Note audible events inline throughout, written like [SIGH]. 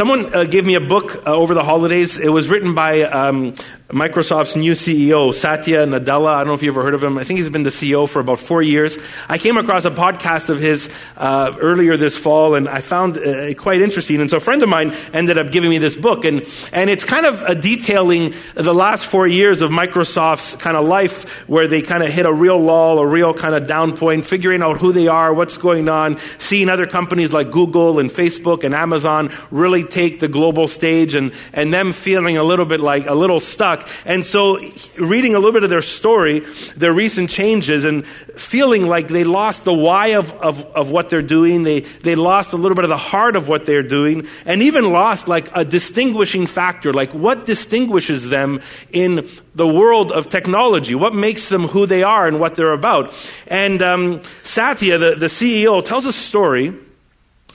Someone uh, gave me a book uh, over the holidays. It was written by um, Microsoft's new CEO, Satya Nadella. I don't know if you've ever heard of him. I think he's been the CEO for about four years. I came across a podcast of his uh, earlier this fall, and I found uh, it quite interesting. And so a friend of mine ended up giving me this book, and, and it's kind of uh, detailing the last four years of Microsoft's kind of life, where they kind of hit a real lull, a real kind of down point, figuring out who they are, what's going on, seeing other companies like Google and Facebook and Amazon really take the global stage, and, and them feeling a little bit like a little stuck and so, reading a little bit of their story, their recent changes, and feeling like they lost the why of, of, of what they're doing, they, they lost a little bit of the heart of what they're doing, and even lost like a distinguishing factor, like what distinguishes them in the world of technology, what makes them who they are and what they're about. And um, Satya, the, the CEO, tells a story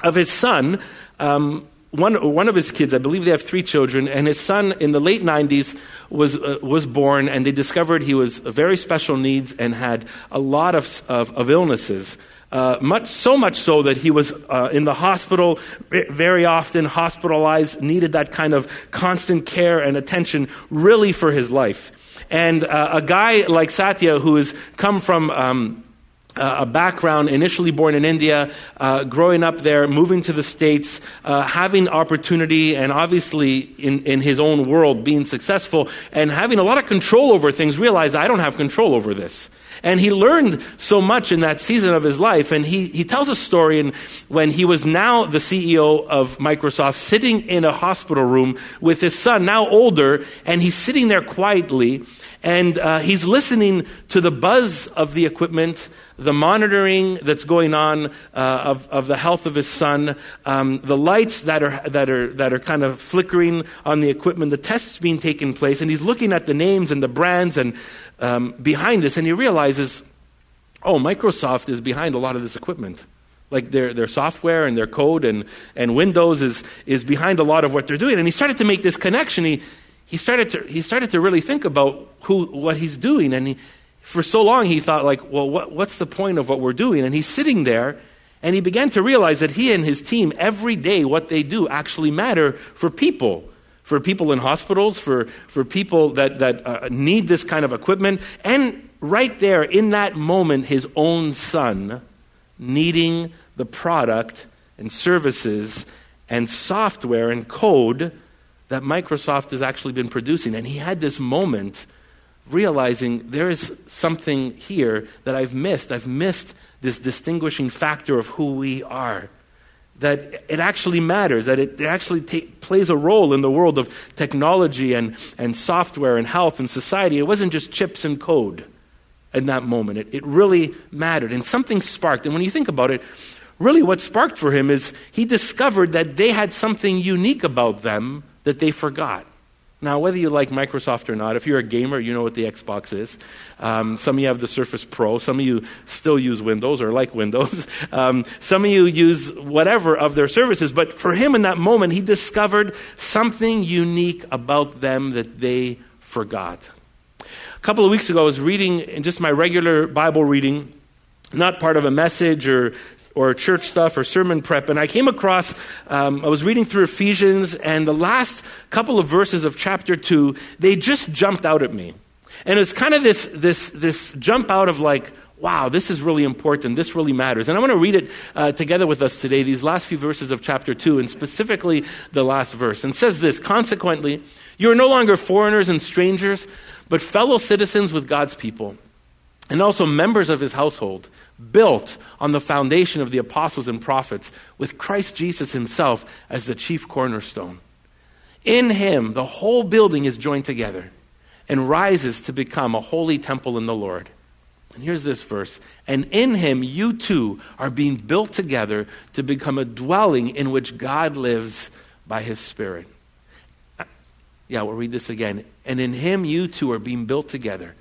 of his son. Um, one, one of his kids, I believe they have three children, and his son in the late 90s was, uh, was born, and they discovered he was very special needs and had a lot of, of, of illnesses. Uh, much, so much so that he was uh, in the hospital very often, hospitalized, needed that kind of constant care and attention really for his life. And uh, a guy like Satya, who has come from um, uh, a background, initially born in India, uh, growing up there, moving to the States, uh, having opportunity, and obviously in, in his own world being successful, and having a lot of control over things, realized I don't have control over this. And he learned so much in that season of his life. And he, he tells a story in, when he was now the CEO of Microsoft, sitting in a hospital room with his son, now older, and he's sitting there quietly and uh, he's listening to the buzz of the equipment, the monitoring that's going on uh, of, of the health of his son, um, the lights that are, that, are, that are kind of flickering on the equipment, the tests being taken place, and he's looking at the names and the brands and um, behind this, and he realizes, oh, Microsoft is behind a lot of this equipment like their, their software and their code and, and Windows is, is behind a lot of what they're doing. And he started to make this connection. He, he started to, he started to really think about who, what he's doing. And he, for so long, he thought, like, well, what, what's the point of what we're doing? And he's sitting there, and he began to realize that he and his team, every day, what they do actually matter for people. For people in hospitals, for, for people that, that uh, need this kind of equipment. And right there, in that moment, his own son needing the product and services and software and code that Microsoft has actually been producing. And he had this moment realizing there is something here that I've missed. I've missed this distinguishing factor of who we are. That it actually matters, that it, it actually ta- plays a role in the world of technology and, and software and health and society. It wasn't just chips and code in that moment. It, it really mattered. And something sparked. And when you think about it, really what sparked for him is he discovered that they had something unique about them that they forgot. Now, whether you like Microsoft or not, if you're a gamer, you know what the Xbox is. Um, some of you have the Surface Pro. Some of you still use Windows or like Windows. [LAUGHS] Um, some of you use whatever of their services. But for him in that moment, he discovered something unique about them that they forgot. A couple of weeks ago, I was reading in just my regular Bible reading, not part of a message or or church stuff or sermon prep, and I came across, um, I was reading through Ephesians, and the last couple of verses of chapter 2, they just jumped out at me. And it's kind of this, this, this jump out of like, wow, this is really important, this really matters. And I want to read it uh, together with us today, these last few verses of chapter 2, and specifically the last verse. And says this Consequently, you are no longer foreigners and strangers, but fellow citizens with God's people, and also members of his household built on the foundation of the apostles and prophets, with Christ Jesus himself as the chief cornerstone. In him, the whole building is joined together and rises to become a holy temple in the Lord. And here's this verse. And in him, you too are being built together to become a dwelling in which God lives by his Spirit. Yeah, we'll read this again. And in him, you too are being built together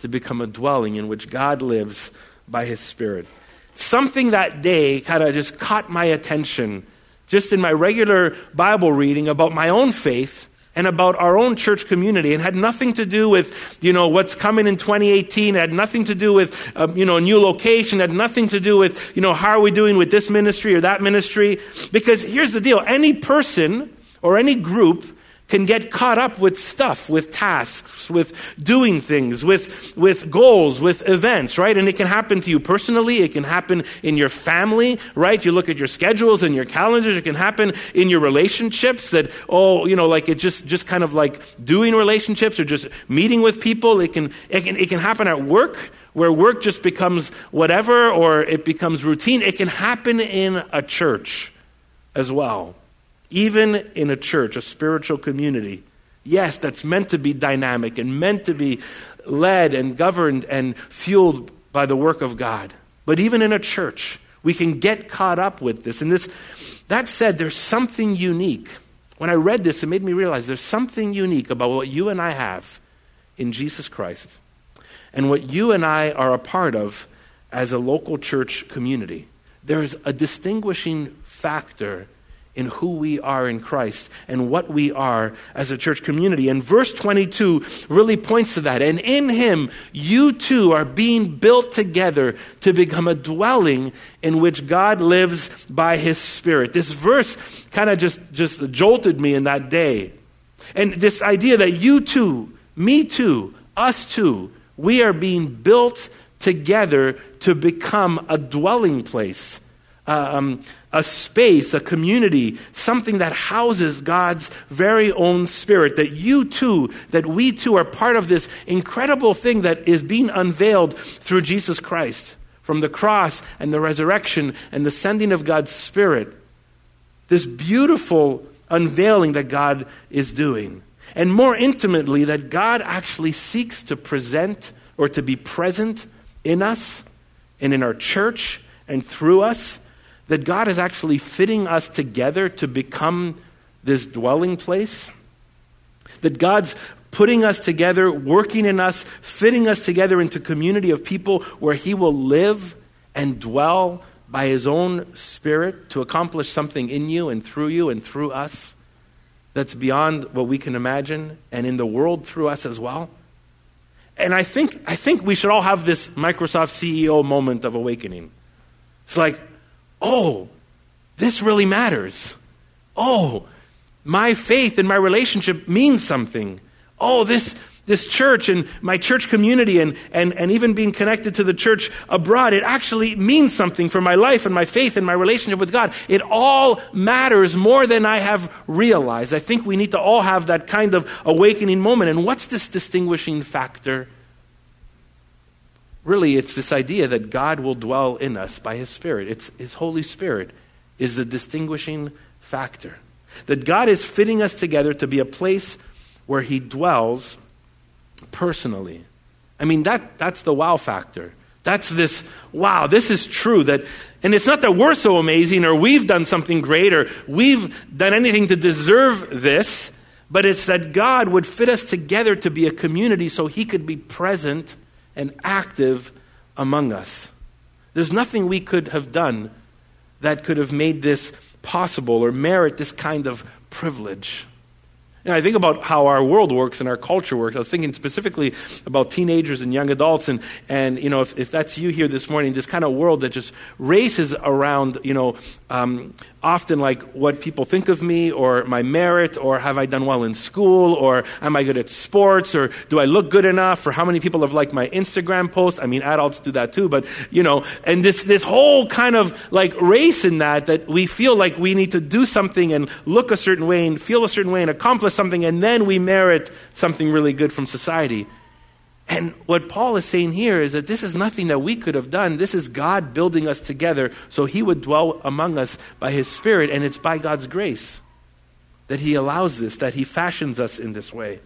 to become a dwelling in which God lives by His Spirit. Something that day kind of just caught my attention just in my regular Bible reading about my own faith and about our own church community and had nothing to do with you know what's coming in 2018 had nothing to do with um, you know a new location had nothing to do with you know how are we doing with this ministry or that ministry because here's the deal any person or any group can get caught up with stuff, with tasks, with doing things, with, with goals, with events, right? And it can happen to you personally. It can happen in your family, right? You look at your schedules and your calendars. It can happen in your relationships that, oh, you know, like it just, just kind of like doing relationships or just meeting with people. It can, it can, it can happen at work where work just becomes whatever or it becomes routine. It can happen in a church as well. Even in a church, a spiritual community, yes, that's meant to be dynamic and meant to be led and governed and fueled by the work of God. But even in a church, we can get caught up with this. And this, that said, there's something unique. When I read this, it made me realize there's something unique about what you and I have in Jesus Christ and what you and I are a part of as a local church community. There's a distinguishing factor in who we are in Christ and what we are as a church community. And verse 22 really points to that. And in Him, you too are being built together to become a dwelling in which God lives by His Spirit. This verse kind of just, just jolted me in that day. And this idea that you too, me too, us too, we are being built together to become a dwelling place um, a space, a community, something that houses God's very own spirit. That you too, that we too are part of this incredible thing that is being unveiled through Jesus Christ from the cross and the resurrection and the sending of God's Spirit. This beautiful unveiling that God is doing. And more intimately, that God actually seeks to present or to be present in us and in our church and through us that God is actually fitting us together to become this dwelling place? That God's putting us together, working in us, fitting us together into community of people where He will live and dwell by His own Spirit to accomplish something in you and through you and through us that's beyond what we can imagine and in the world through us as well? And I think, I think we should all have this Microsoft CEO moment of awakening. It's like, oh, this really matters. Oh, my faith and my relationship means something. Oh, this, this church and my church community and, and, and even being connected to the church abroad, it actually means something for my life and my faith and my relationship with God. It all matters more than I have realized. I think we need to all have that kind of awakening moment. And what's this distinguishing factor Really, it's this idea that God will dwell in us by His Spirit. It's His Holy Spirit is the distinguishing factor. That God is fitting us together to be a place where He dwells personally. I mean, that, that's the wow factor. That's this, wow, this is true. That, and it's not that we're so amazing or we've done something great or we've done anything to deserve this, but it's that God would fit us together to be a community so He could be present and active among us. There's nothing we could have done that could have made this possible or merit this kind of privilege. And I think about how our world works and our culture works. I was thinking specifically about teenagers and young adults, and, and you know, if, if that's you here this morning, this kind of world that just races around, you know, um, often like what people think of me or my merit or have I done well in school or am I good at sports or do I look good enough or how many people have liked my Instagram post? I mean, adults do that too, but you know, and this, this whole kind of like race in that, that we feel like we need to do something and look a certain way and feel a certain way and accomplish something and then we merit something really good from society. And what Paul is saying here is that this is nothing that we could have done. This is God building us together so he would dwell among us by his Spirit, and it's by God's grace that he allows this, that he fashions us in this way.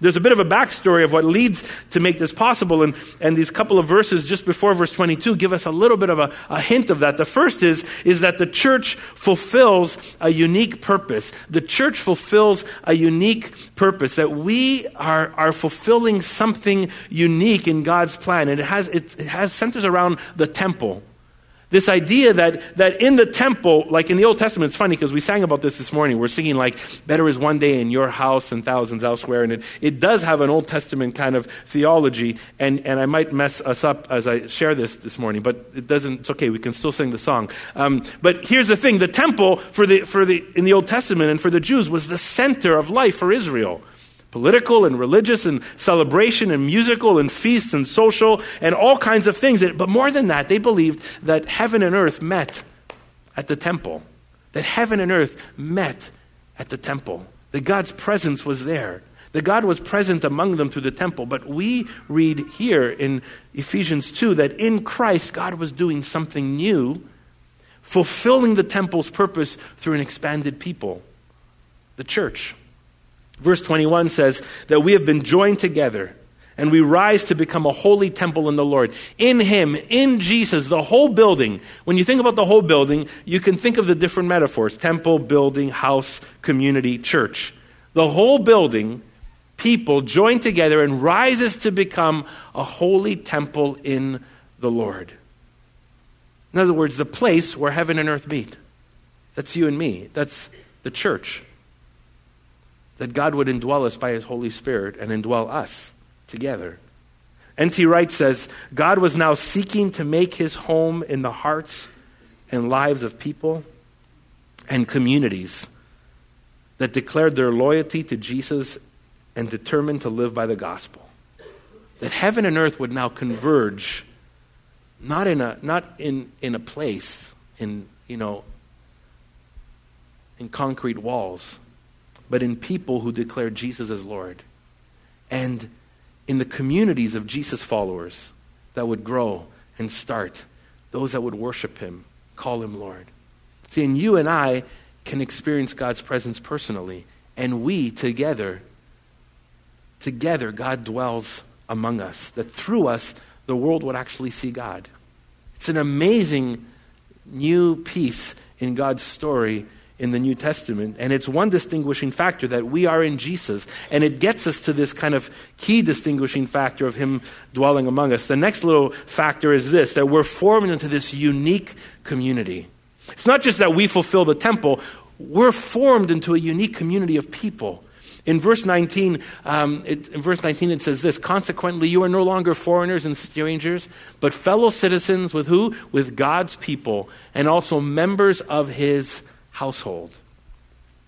There's a bit of a backstory of what leads to make this possible, and, and these couple of verses just before verse 22 give us a little bit of a, a hint of that. The first is, is that the church fulfills a unique purpose. The church fulfills a unique purpose, that we are, are fulfilling something unique in God's plan, and it has, it, it has centers around the temple. This idea that, that in the temple, like in the Old Testament, it's funny because we sang about this this morning. We're singing like, better is one day in your house than thousands elsewhere. And it, it does have an Old Testament kind of theology. And, and I might mess us up as I share this this morning, but it doesn't, it's okay. We can still sing the song. Um, but here's the thing the temple for the, for the, in the Old Testament and for the Jews was the center of life for Israel political and religious and celebration and musical and feasts and social and all kinds of things. But more than that, they believed that heaven and earth met at the temple, that heaven and earth met at the temple, that God's presence was there. That God was present among them through the temple. But we read here in Ephesians 2 that in Christ, God was doing something new, fulfilling the temple's purpose through an expanded people, the church. Verse 21 says that we have been joined together and we rise to become a holy temple in the Lord. In Him, in Jesus, the whole building. When you think about the whole building, you can think of the different metaphors temple, building, house, community, church. The whole building, people join together and rises to become a holy temple in the Lord. In other words, the place where heaven and earth meet. That's you and me. That's the church that God would indwell us by his Holy Spirit and indwell us together. N.T. Wright says God was now seeking to make his home in the hearts and lives of people and communities that declared their loyalty to Jesus and determined to live by the gospel. That heaven and earth would now converge, not in a, not in, in a place, in, you know, in concrete walls, but in people who declare Jesus as Lord. And in the communities of Jesus followers that would grow and start, those that would worship him, call him Lord. See, and you and I can experience God's presence personally, and we together, together, God dwells among us, that through us, the world would actually see God. It's an amazing new piece in God's story in the New Testament. And it's one distinguishing factor that we are in Jesus. And it gets us to this kind of key distinguishing factor of Him dwelling among us. The next little factor is this that we're formed into this unique community. It's not just that we fulfill the temple, we're formed into a unique community of people. In verse 19, um, it, in verse 19, it says this Consequently, you are no longer foreigners and strangers, but fellow citizens with who? With God's people, and also members of his household.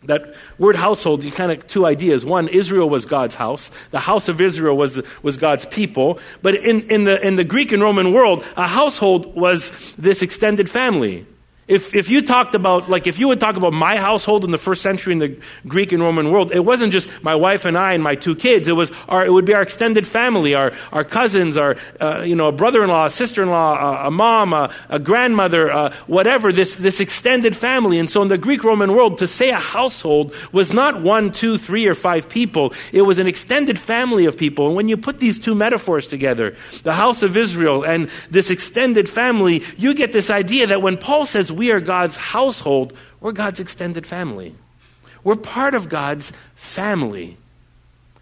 That word household, you kind of two ideas. One, Israel was God's house. The house of Israel was, was God's people. But in, in, the, in the Greek and Roman world, a household was this extended family. If, if you talked about, like, if you would talk about my household in the first century in the Greek and Roman world, it wasn't just my wife and I and my two kids. It was our, it would be our extended family, our, our cousins, our, uh, you know, a brother-in-law, a sister-in-law, a, a mom, a, a grandmother, uh, whatever, this, this extended family. And so in the Greek Roman world, to say a household was not one, two, three, or five people. It was an extended family of people. And when you put these two metaphors together, the house of Israel and this extended family, you get this idea that when Paul says we are God's household, we're God's extended family. We're part of God's family.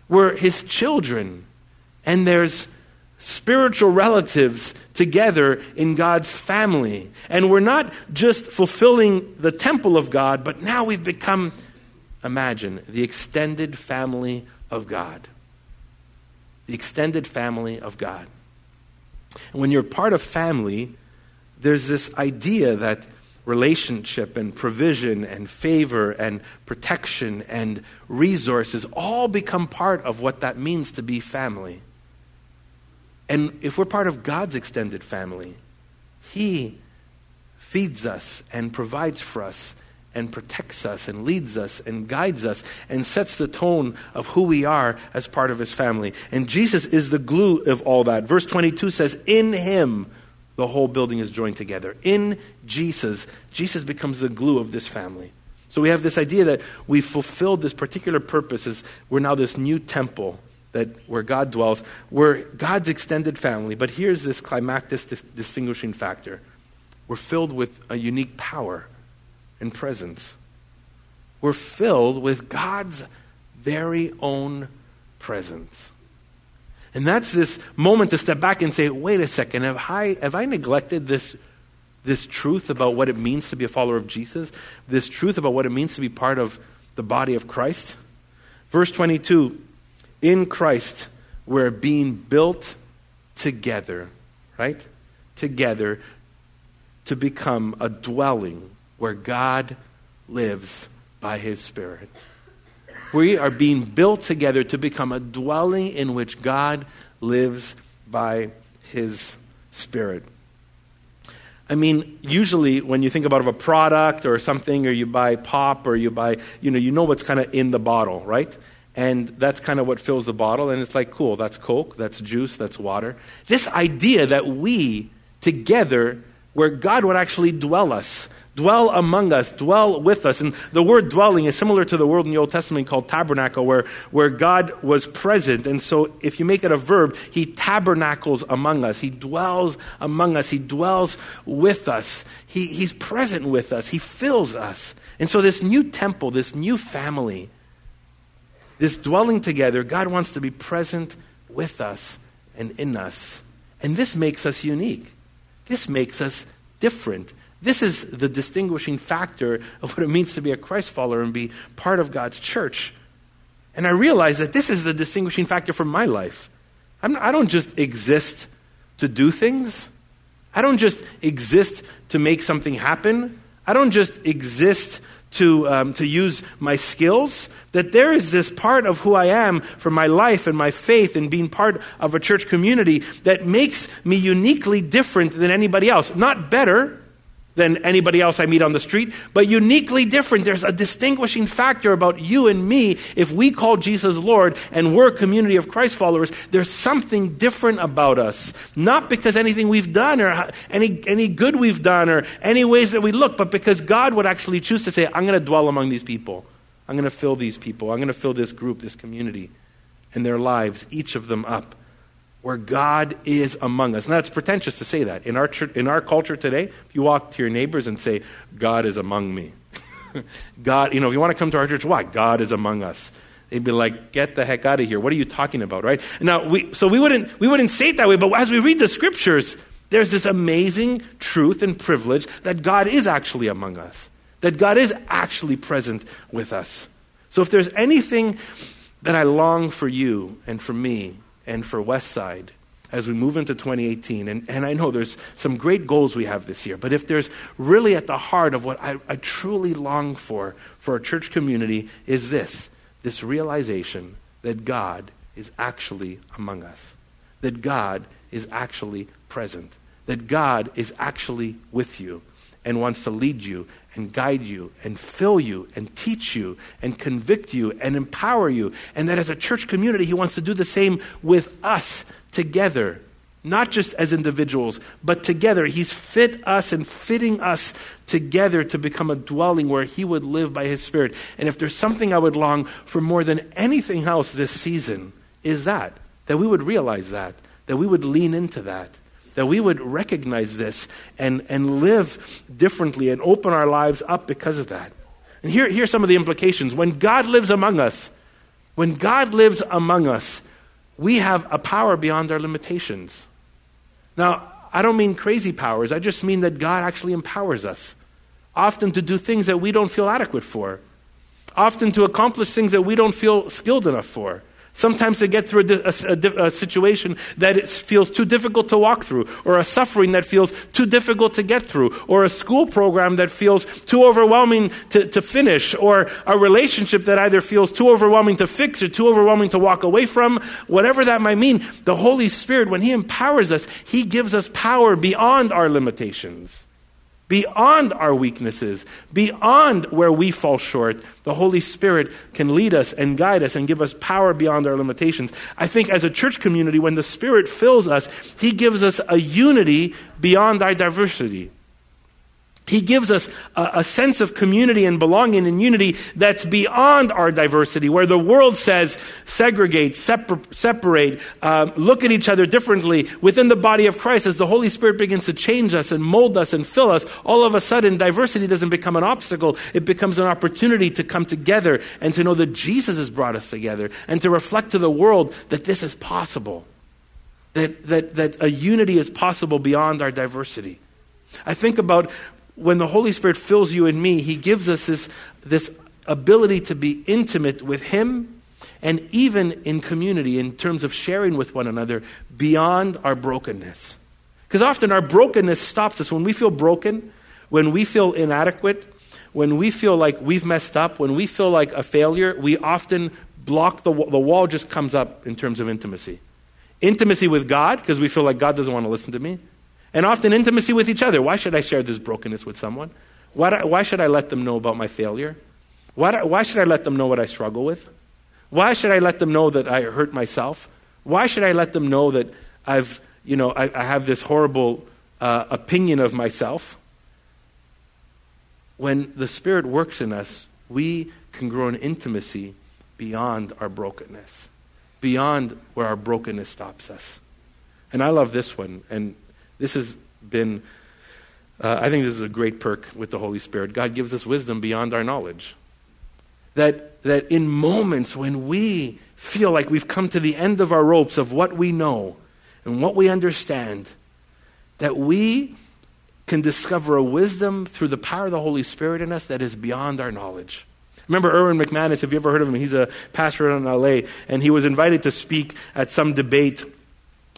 We're his children. And there's spiritual relatives together in God's family. And we're not just fulfilling the temple of God, but now we've become, imagine, the extended family of God. The extended family of God. And when you're part of family, there's this idea that relationship and provision and favor and protection and resources all become part of what that means to be family. And if we're part of God's extended family, He feeds us and provides for us and protects us and leads us and guides us and sets the tone of who we are as part of His family. And Jesus is the glue of all that. Verse 22 says, In Him the whole building is joined together. In Jesus, Jesus becomes the glue of this family. So we have this idea that we've fulfilled this particular purpose as we're now this new temple that where God dwells. We're God's extended family. But here's this climactic dis- distinguishing factor. We're filled with a unique power and presence. We're filled with God's very own presence. And that's this moment to step back and say, wait a second, have I, have I neglected this, this truth about what it means to be a follower of Jesus, this truth about what it means to be part of the body of Christ. Verse 22 In Christ, we're being built together, right? Together to become a dwelling where God lives by his Spirit. We are being built together to become a dwelling in which God lives by his Spirit. I mean, usually when you think about a product or something, or you buy pop, or you buy, you know, you know what's kind of in the bottle, right? And that's kind of what fills the bottle. And it's like, cool, that's Coke, that's juice, that's water. This idea that we together, where God would actually dwell us, dwell among us, dwell with us. And the word dwelling is similar to the word in the Old Testament called tabernacle, where, where God was present. And so if you make it a verb, he tabernacles among us. He dwells among us. He dwells with us. He, he's present with us. He fills us. And so this new temple, this new family, this dwelling together, God wants to be present with us and in us. And this makes us unique. This makes us different. This is the distinguishing factor of what it means to be a Christ follower and be part of God's church. And I realize that this is the distinguishing factor for my life. I'm, I do not just exist to do things, I don't just exist to make something happen, I don't just exist to, um, to use my skills, that there is this part of who I am for my life and my faith and being part of a church community that makes me uniquely different than anybody else. Not better, than anybody else I meet on the street, but uniquely different. There's a distinguishing factor about you and me. If we call Jesus Lord and we're a community of Christ followers, there's something different about us. Not because anything we've done or any, any good we've done or any ways that we look, but because God would actually choose to say, I'm going to dwell among these people. I'm going to fill these people. I'm going to fill this group, this community, and their lives, each of them up where God is among us. Now, it's pretentious to say that. In our, church, in our culture today, if you walk to your neighbors and say, God is among me, [LAUGHS] God, you know, if you want to come to our church, why? God is among us. They'd be like, get the heck out of here. What are you talking about, right? Now, we, so we wouldn't, we wouldn't say it that way, but as we read the scriptures, there's this amazing truth and privilege that God is actually among us, that God is actually present with us. So if there's anything that I long for you and for me and for Westside as we move into 2018. And, and I know there's some great goals we have this year, but if there's really at the heart of what I, I truly long for for our church community is this this realization that God is actually among us, that God is actually present, that God is actually with you and wants to lead you and guide you and fill you and teach you and convict you and empower you. And that as a church community, He wants to do the same with us together. Not just as individuals, but together. He's fit us and fitting us together to become a dwelling where He would live by His Spirit. And if there's something I would long for more than anything else this season, is that. That we would realize that. That we would lean into that that we would recognize this and, and live differently and open our lives up because of that. And here, here are some of the implications. When God lives among us, when God lives among us, we have a power beyond our limitations. Now, I don't mean crazy powers, I just mean that God actually empowers us, often to do things that we don't feel adequate for, often to accomplish things that we don't feel skilled enough for. Sometimes to get through a, a, a, situation that feels too difficult to walk through, or a suffering that feels too difficult to get through, or a school program that feels too overwhelming to, to finish, or a relationship that either feels too overwhelming to fix or too overwhelming to walk away from, whatever that might mean. The Holy Spirit, when He empowers us, He gives us power beyond our limitations beyond our weaknesses, beyond where we fall short. The Holy Spirit can lead us and guide us and give us power beyond our limitations. I think as a church community, when the Spirit fills us, He gives us a unity beyond our diversity. He gives us a, a, sense of community and belonging and unity that's beyond our diversity, where the world says segregate, separ- separate, um, look at each other differently. Within the body of Christ, as the Holy Spirit begins to change us and mold us and fill us, all of a sudden diversity doesn't become an obstacle. It becomes an opportunity to come together and to know that Jesus has brought us together and to reflect to the world that this is possible, that, that, that a unity is possible beyond our diversity. I think about when the Holy Spirit fills you and me, He gives us this, this ability to be intimate with Him and even in community in terms of sharing with one another beyond our brokenness. Because often our brokenness stops us. When we feel broken, when we feel inadequate, when we feel like we've messed up, when we feel like a failure, we often block the, the wall just comes up in terms of intimacy. Intimacy with God, because we feel like God doesn't want to listen to me. And often intimacy with each other. Why should I share this brokenness with someone? Why, why should I let them know about my failure? Why, why should I let them know what I struggle with? Why should I let them know that I hurt myself? Why should I let them know that I've, you know, I, I have this horrible uh, opinion of myself? When the Spirit works in us, we can grow in intimacy beyond our brokenness, beyond where our brokenness stops us. And I love this one. And this has been, uh, I think this is a great perk with the Holy Spirit. God gives us wisdom beyond our knowledge. That, that in moments when we feel like we've come to the end of our ropes of what we know and what we understand, that we can discover a wisdom through the power of the Holy Spirit in us that is beyond our knowledge. Remember Erwin McManus, have you ever heard of him? He's a pastor in LA, and he was invited to speak at some debate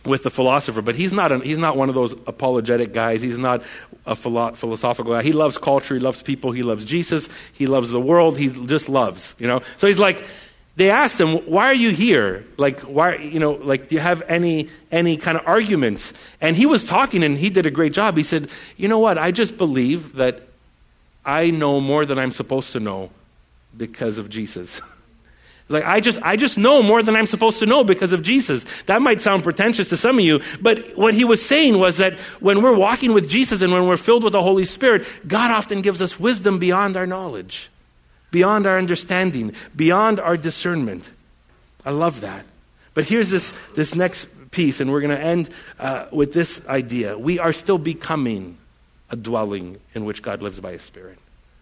with the philosopher, but he's not, an, he's not one of those apologetic guys. He's not a philo- philosophical guy. He loves culture, he loves people, he loves Jesus, he loves the world, he just loves, you know. So he's like, they asked him, why are you here? Like, why, you know, like, do you have any, any kind of arguments? And he was talking and he did a great job. He said, you know what? I just believe that I know more than I'm supposed to know because of Jesus. [LAUGHS] Like, I just, I just know more than I'm supposed to know because of Jesus. That might sound pretentious to some of you, but what he was saying was that when we're walking with Jesus and when we're filled with the Holy Spirit, God often gives us wisdom beyond our knowledge, beyond our understanding, beyond our discernment. I love that. But here's this, this next piece, and we're going to end uh, with this idea. We are still becoming a dwelling in which God lives by His Spirit.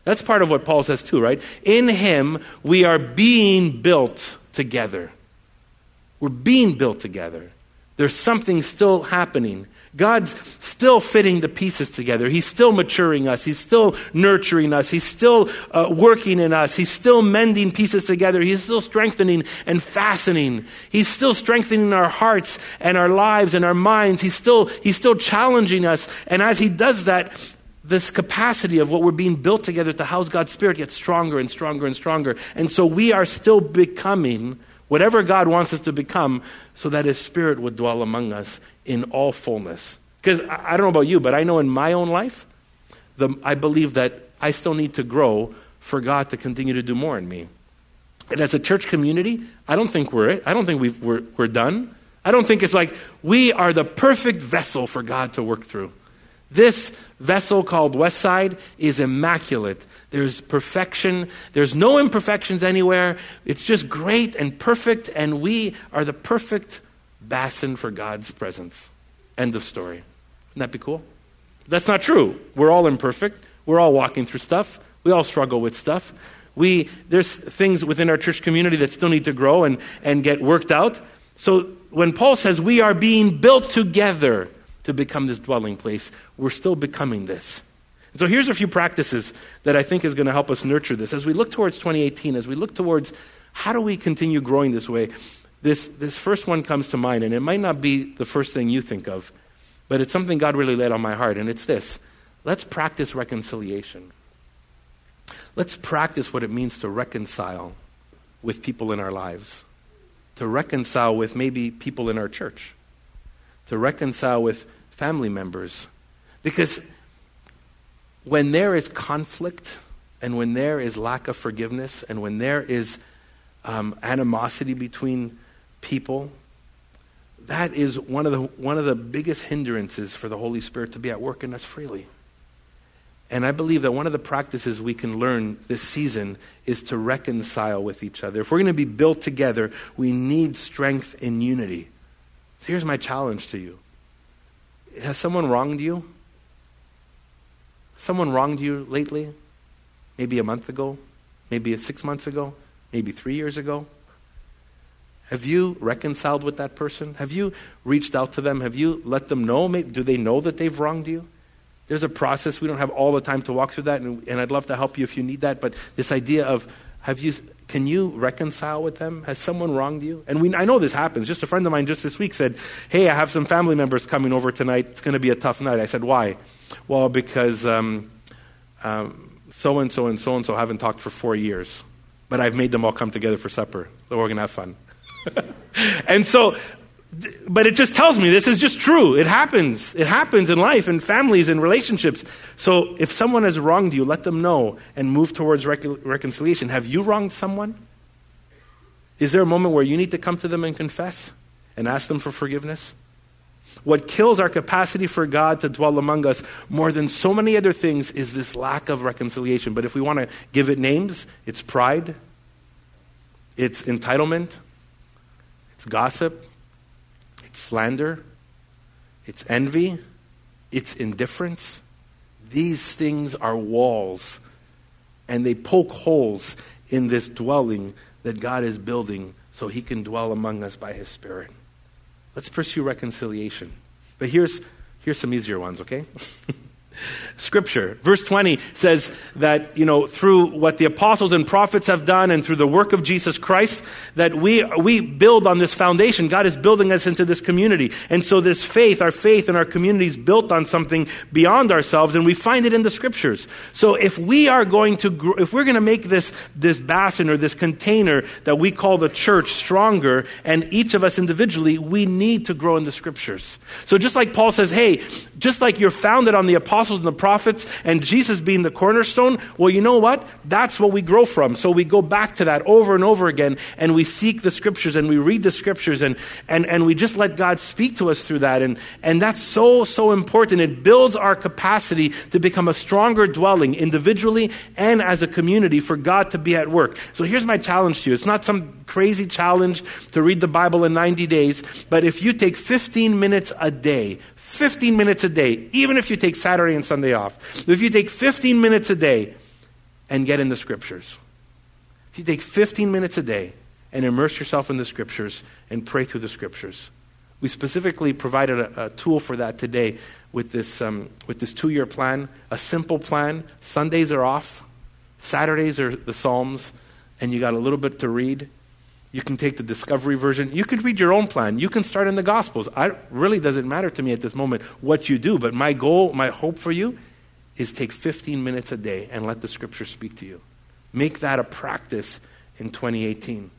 That's part of what Paul says too, right? In him, we are being built together. We're being built together. There's something still happening. God's still fitting the pieces together. He's still maturing us. He's still nurturing us. He's still uh, working in us. He's still mending pieces together. He's still strengthening and fastening. He's still strengthening our hearts and our lives and our minds. He's still, he's still challenging us. And as he does that, this capacity of what we're being built together to house God's Spirit gets stronger and stronger and stronger. And so we are still becoming whatever God wants us to become so that His Spirit would dwell among us in all fullness. Because I don't know about you, but I know in my own life, the, I believe that I still need to grow for God to continue to do more in me. And as a church community, I don't think we're I don't think we we're, we're done. I don't think it's like we are the perfect vessel for God to work through. This vessel called Westside is immaculate. There's perfection. There's no imperfections anywhere. It's just great and perfect, and we are the perfect basin for God's presence. End of story. Wouldn't that be cool? That's not true. We're all imperfect. We're all walking through stuff. We all struggle with stuff. We, there's things within our church community that still need to grow and, and get worked out. So when Paul says we are being built together, to become this dwelling place. We're still becoming this. so here's a few practices that I think is going to help us nurture this. As we look towards 2018, as we look towards how do we continue growing this way, this, this first one comes to mind, and it might not be the first thing you think of, but it's something God really laid on my heart, and it's this. Let's practice reconciliation. Let's practice what it means to reconcile with people in our lives, to reconcile with maybe people in our church, to reconcile with family members. Because when there is conflict and when there is lack of forgiveness and when there is um, animosity between people, that is one of, the, one of the biggest hindrances for the Holy Spirit to be at work in us freely. And I believe that one of the practices we can learn this season is to reconcile with each other. If we're going to be built together, we need strength in unity. So here's my challenge to you has someone wronged you? Someone wronged you lately? Maybe a month ago? Maybe six months ago? Maybe three years ago? Have you reconciled with that person? Have you reached out to them? Have you let them know? Do they know that they've wronged you? There's a process. We don't have all the time to walk through that, and, I'd love to help you if you need that. But this idea of have you can you reconcile with them? Has someone wronged you? And we, I know this happens. Just a friend of mine just this week said, Hey, I have some family members coming over tonight. It's going to be a tough night. I said, Why? Well, because um, um, so and so and so and so haven't talked for four years, but I've made them all come together for supper. So we're going to have fun. [LAUGHS] and so but it just tells me this is just true. It happens. It happens in life, in families, in relationships. So if someone has wronged you, let them know and move towards rec- reconciliation. Have you wronged someone? Is there a moment where you need to come to them and confess and ask them for forgiveness? What kills our capacity for God to dwell among us more than so many other things is this lack of reconciliation. But if we want to give it names, it's pride, it's entitlement, it's gossip, slander, it's envy, it's indifference. These things are walls, and they poke holes in this dwelling that God is building so he can dwell among us by his Spirit. Let's pursue reconciliation. But here's, here's some easier ones, okay? [LAUGHS] Scripture. Verse 20 says that, you know, through what the apostles and prophets have done and through the work of Jesus Christ, that we, we build on this foundation. God is building us into this community. And so this faith, our faith and our community is built on something beyond ourselves, and we find it in the Scriptures. So if we are going to, if we're going to make this, this basin or this container that we call the church stronger, and each of us individually, we need to grow in the Scriptures. So just like Paul says, hey, just like you're founded on the apostles, apostles and the prophets and Jesus being the cornerstone, well, you know what? That's what we grow from. So we go back to that over and over again and we seek the scriptures and we read the scriptures and, and, and we just let God speak to us through that. And, and that's so, so important. It builds our capacity to become a stronger dwelling individually and as a community for God to be at work. So here's my challenge to you. It's not some crazy challenge to read the Bible in 90 days, but if you take 15 minutes a day, 15 minutes a day, even if you take Saturday and Sunday off, if you take 15 minutes a day and get in the scriptures, if you take 15 minutes a day and immerse yourself in the scriptures and pray through the scriptures, we specifically provided a, a tool for that today with this, um, with this two year plan, a simple plan. Sundays are off, Saturdays are the Psalms, and you got a little bit to read. You can take the discovery version. You can read your own plan. You can start in the Gospels. It really doesn't matter to me at this moment what you do, but my goal, my hope for you is take 15 minutes a day and let the Scripture speak to you. Make that a practice in 2018.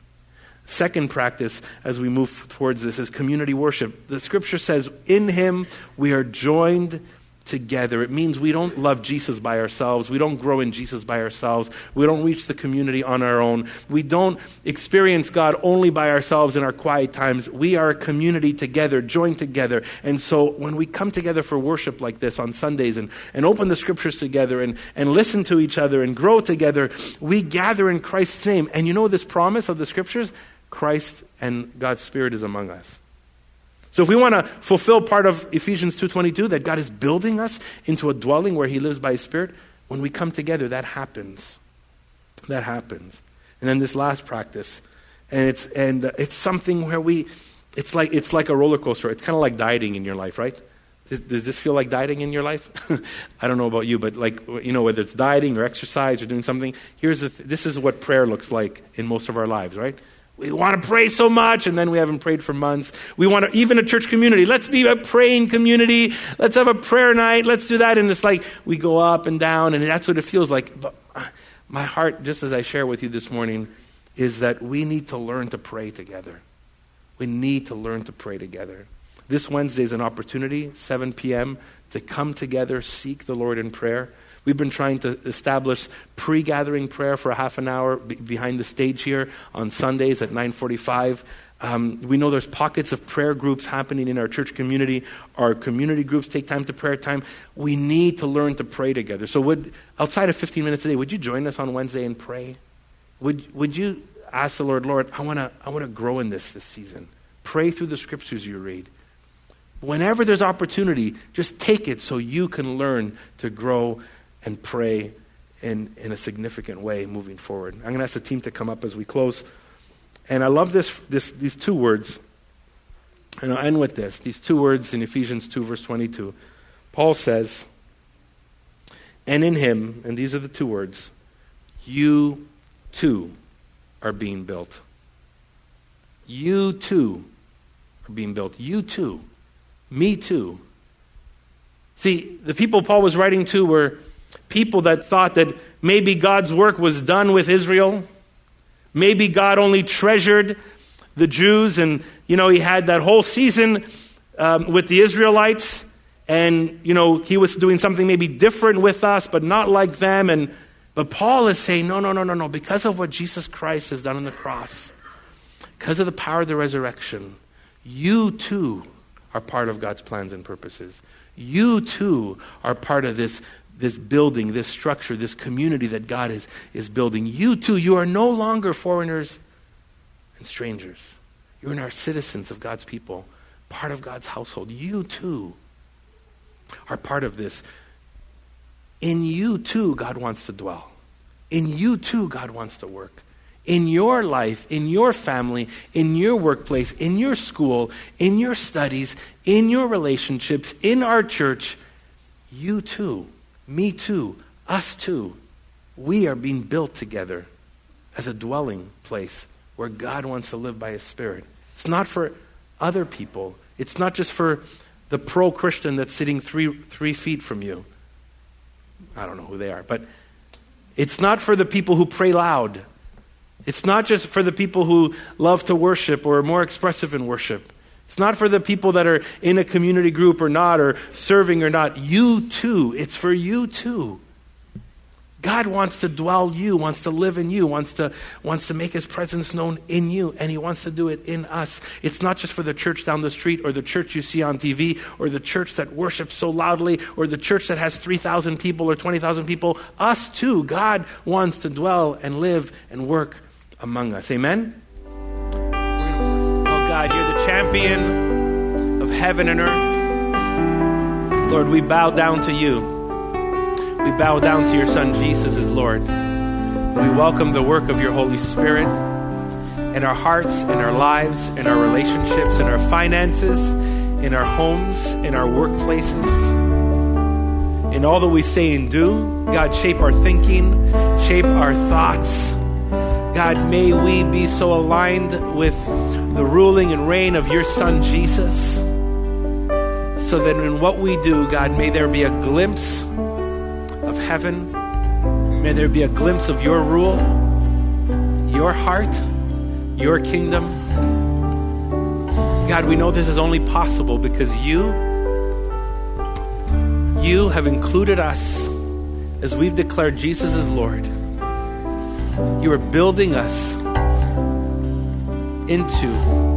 Second practice as we move towards this is community worship. The Scripture says, In Him we are joined together. It means we don't love Jesus by ourselves. We don't grow in Jesus by ourselves. We don't reach the community on our own. We don't experience God only by ourselves in our quiet times. We are a community together, joined together. And so when we come together for worship like this on Sundays and, and open the scriptures together and, and listen to each other and grow together, we gather in Christ's name. And you know this promise of the scriptures? Christ and God's Spirit is among us. So if we want to fulfill part of Ephesians 2:22 that God is building us into a dwelling where he lives by his spirit, when we come together that happens. That happens. And then this last practice and it's and it's something where we it's like it's like a roller coaster. It's kind of like dieting in your life, right? Does, this feel like dieting in your life? [LAUGHS] I don't know about you, but like you know whether it's dieting or exercise or doing something, here's th- this is what prayer looks like in most of our lives, right? We want to pray so much, and then we haven't prayed for months. We want to, even a church community, let's be a praying community. Let's have a prayer night. Let's do that. And it's like we go up and down, and that's what it feels like. But uh, my heart, just as I share with you this morning, is that we need to learn to pray together. We need to learn to pray together. This Wednesday is an opportunity, 7 p.m., to come together, seek the Lord in prayer. We've been trying to establish pre-gathering prayer for a half an hour be- behind the stage here on Sundays at 9:45. Um, we know there's pockets of prayer groups happening in our church community. Our community groups take time to prayer time. We need to learn to pray together. So, would outside of 15 minutes a day, would you join us on Wednesday and pray? Would Would you ask the Lord, Lord, I want to I want to grow in this this season. Pray through the scriptures you read. Whenever there's opportunity, just take it so you can learn to grow and pray in, in a significant way moving forward. I'm going to ask the team to come up as we close. And I love this, this, these two words. And I'll end with this. These two words in Ephesians 2, verse 22. Paul says, and in him, and these are the two words, you too are being built. You too are being built. You too. Me too. See, the people Paul was writing to were people that thought that maybe God's work was done with Israel. Maybe God only treasured the Jews, and, you know, he had that whole season um, with the Israelites, and, you know, he was doing something maybe different with us, but not like them. And, but Paul is saying, no, no, no, no, no. Because of what Jesus Christ has done on the cross, because of the power of the resurrection, you too are part of God's plans and purposes. You too are part of this, this building, this structure, this community that God is, is building. You too, you are no longer foreigners and strangers. You're now citizens of God's people, part of God's household. You too are part of this. In you too, God wants to dwell. In you too, God wants to work in your life, in your family, in your workplace, in your school, in your studies, in your relationships, in our church, you too, me too, us too, we are being built together as a dwelling place where God wants to live by His Spirit. It's not for other people, it's not just for the pro Christian that's sitting three, three feet from you. I don't know who they are, but it's not for the people who pray loud it's not just for the people who love to worship or are more expressive in worship. It's not for the people that are in a community group or not, or serving or not. You too. It's for you too. God wants to dwell you, wants to live in you, wants to, wants to make his presence known in you, and he wants to do it in us. It's not just for the church down the street or the church you see on TV or the church that worships so loudly or the church that has 3,000 people or 20,000 people. Us too. God wants to dwell and live and work among us. Amen? God, you're the champion of heaven and earth. Lord, we bow down to you. We bow down to your Son Jesus as Lord. We welcome the work of your Holy Spirit in our hearts, in our lives, in our relationships, in our finances, in our homes, in our workplaces, in all that we say and do. God, shape our thinking, shape our thoughts. God, may we be so aligned with the ruling and reign of your Son, Jesus, so that in what we do, God, may there be a glimpse of heaven. May there be a glimpse of your rule, your heart, your kingdom. God, we know this is only possible because you, you have included us as we've declared Jesus as Lord. You are building us into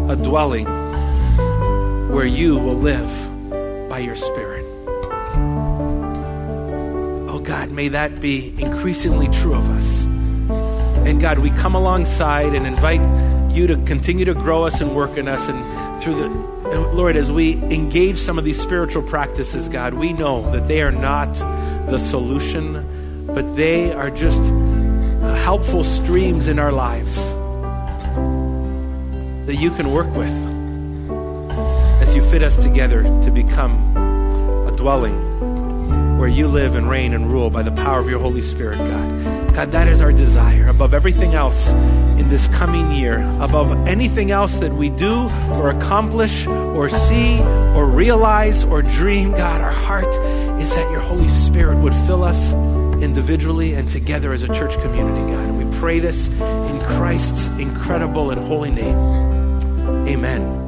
a dwelling where you will live by your Spirit. Oh God, may that be increasingly true of us. And God, we come alongside and invite you to continue to grow us and work in us and through the Lord, as we engage some of these spiritual practices, God, we know that they are not the solution, but they are just helpful streams in our lives that you can work with as you fit us together to become a dwelling where you live and reign and rule by the power of your Holy Spirit, God. God, that is our desire above everything else in this coming year, above anything else that we do or accomplish or see or realize or dream. God, our heart is that your Holy Spirit would fill us individually and together as a church community, God. And we pray this in Christ's incredible and holy name. Amen.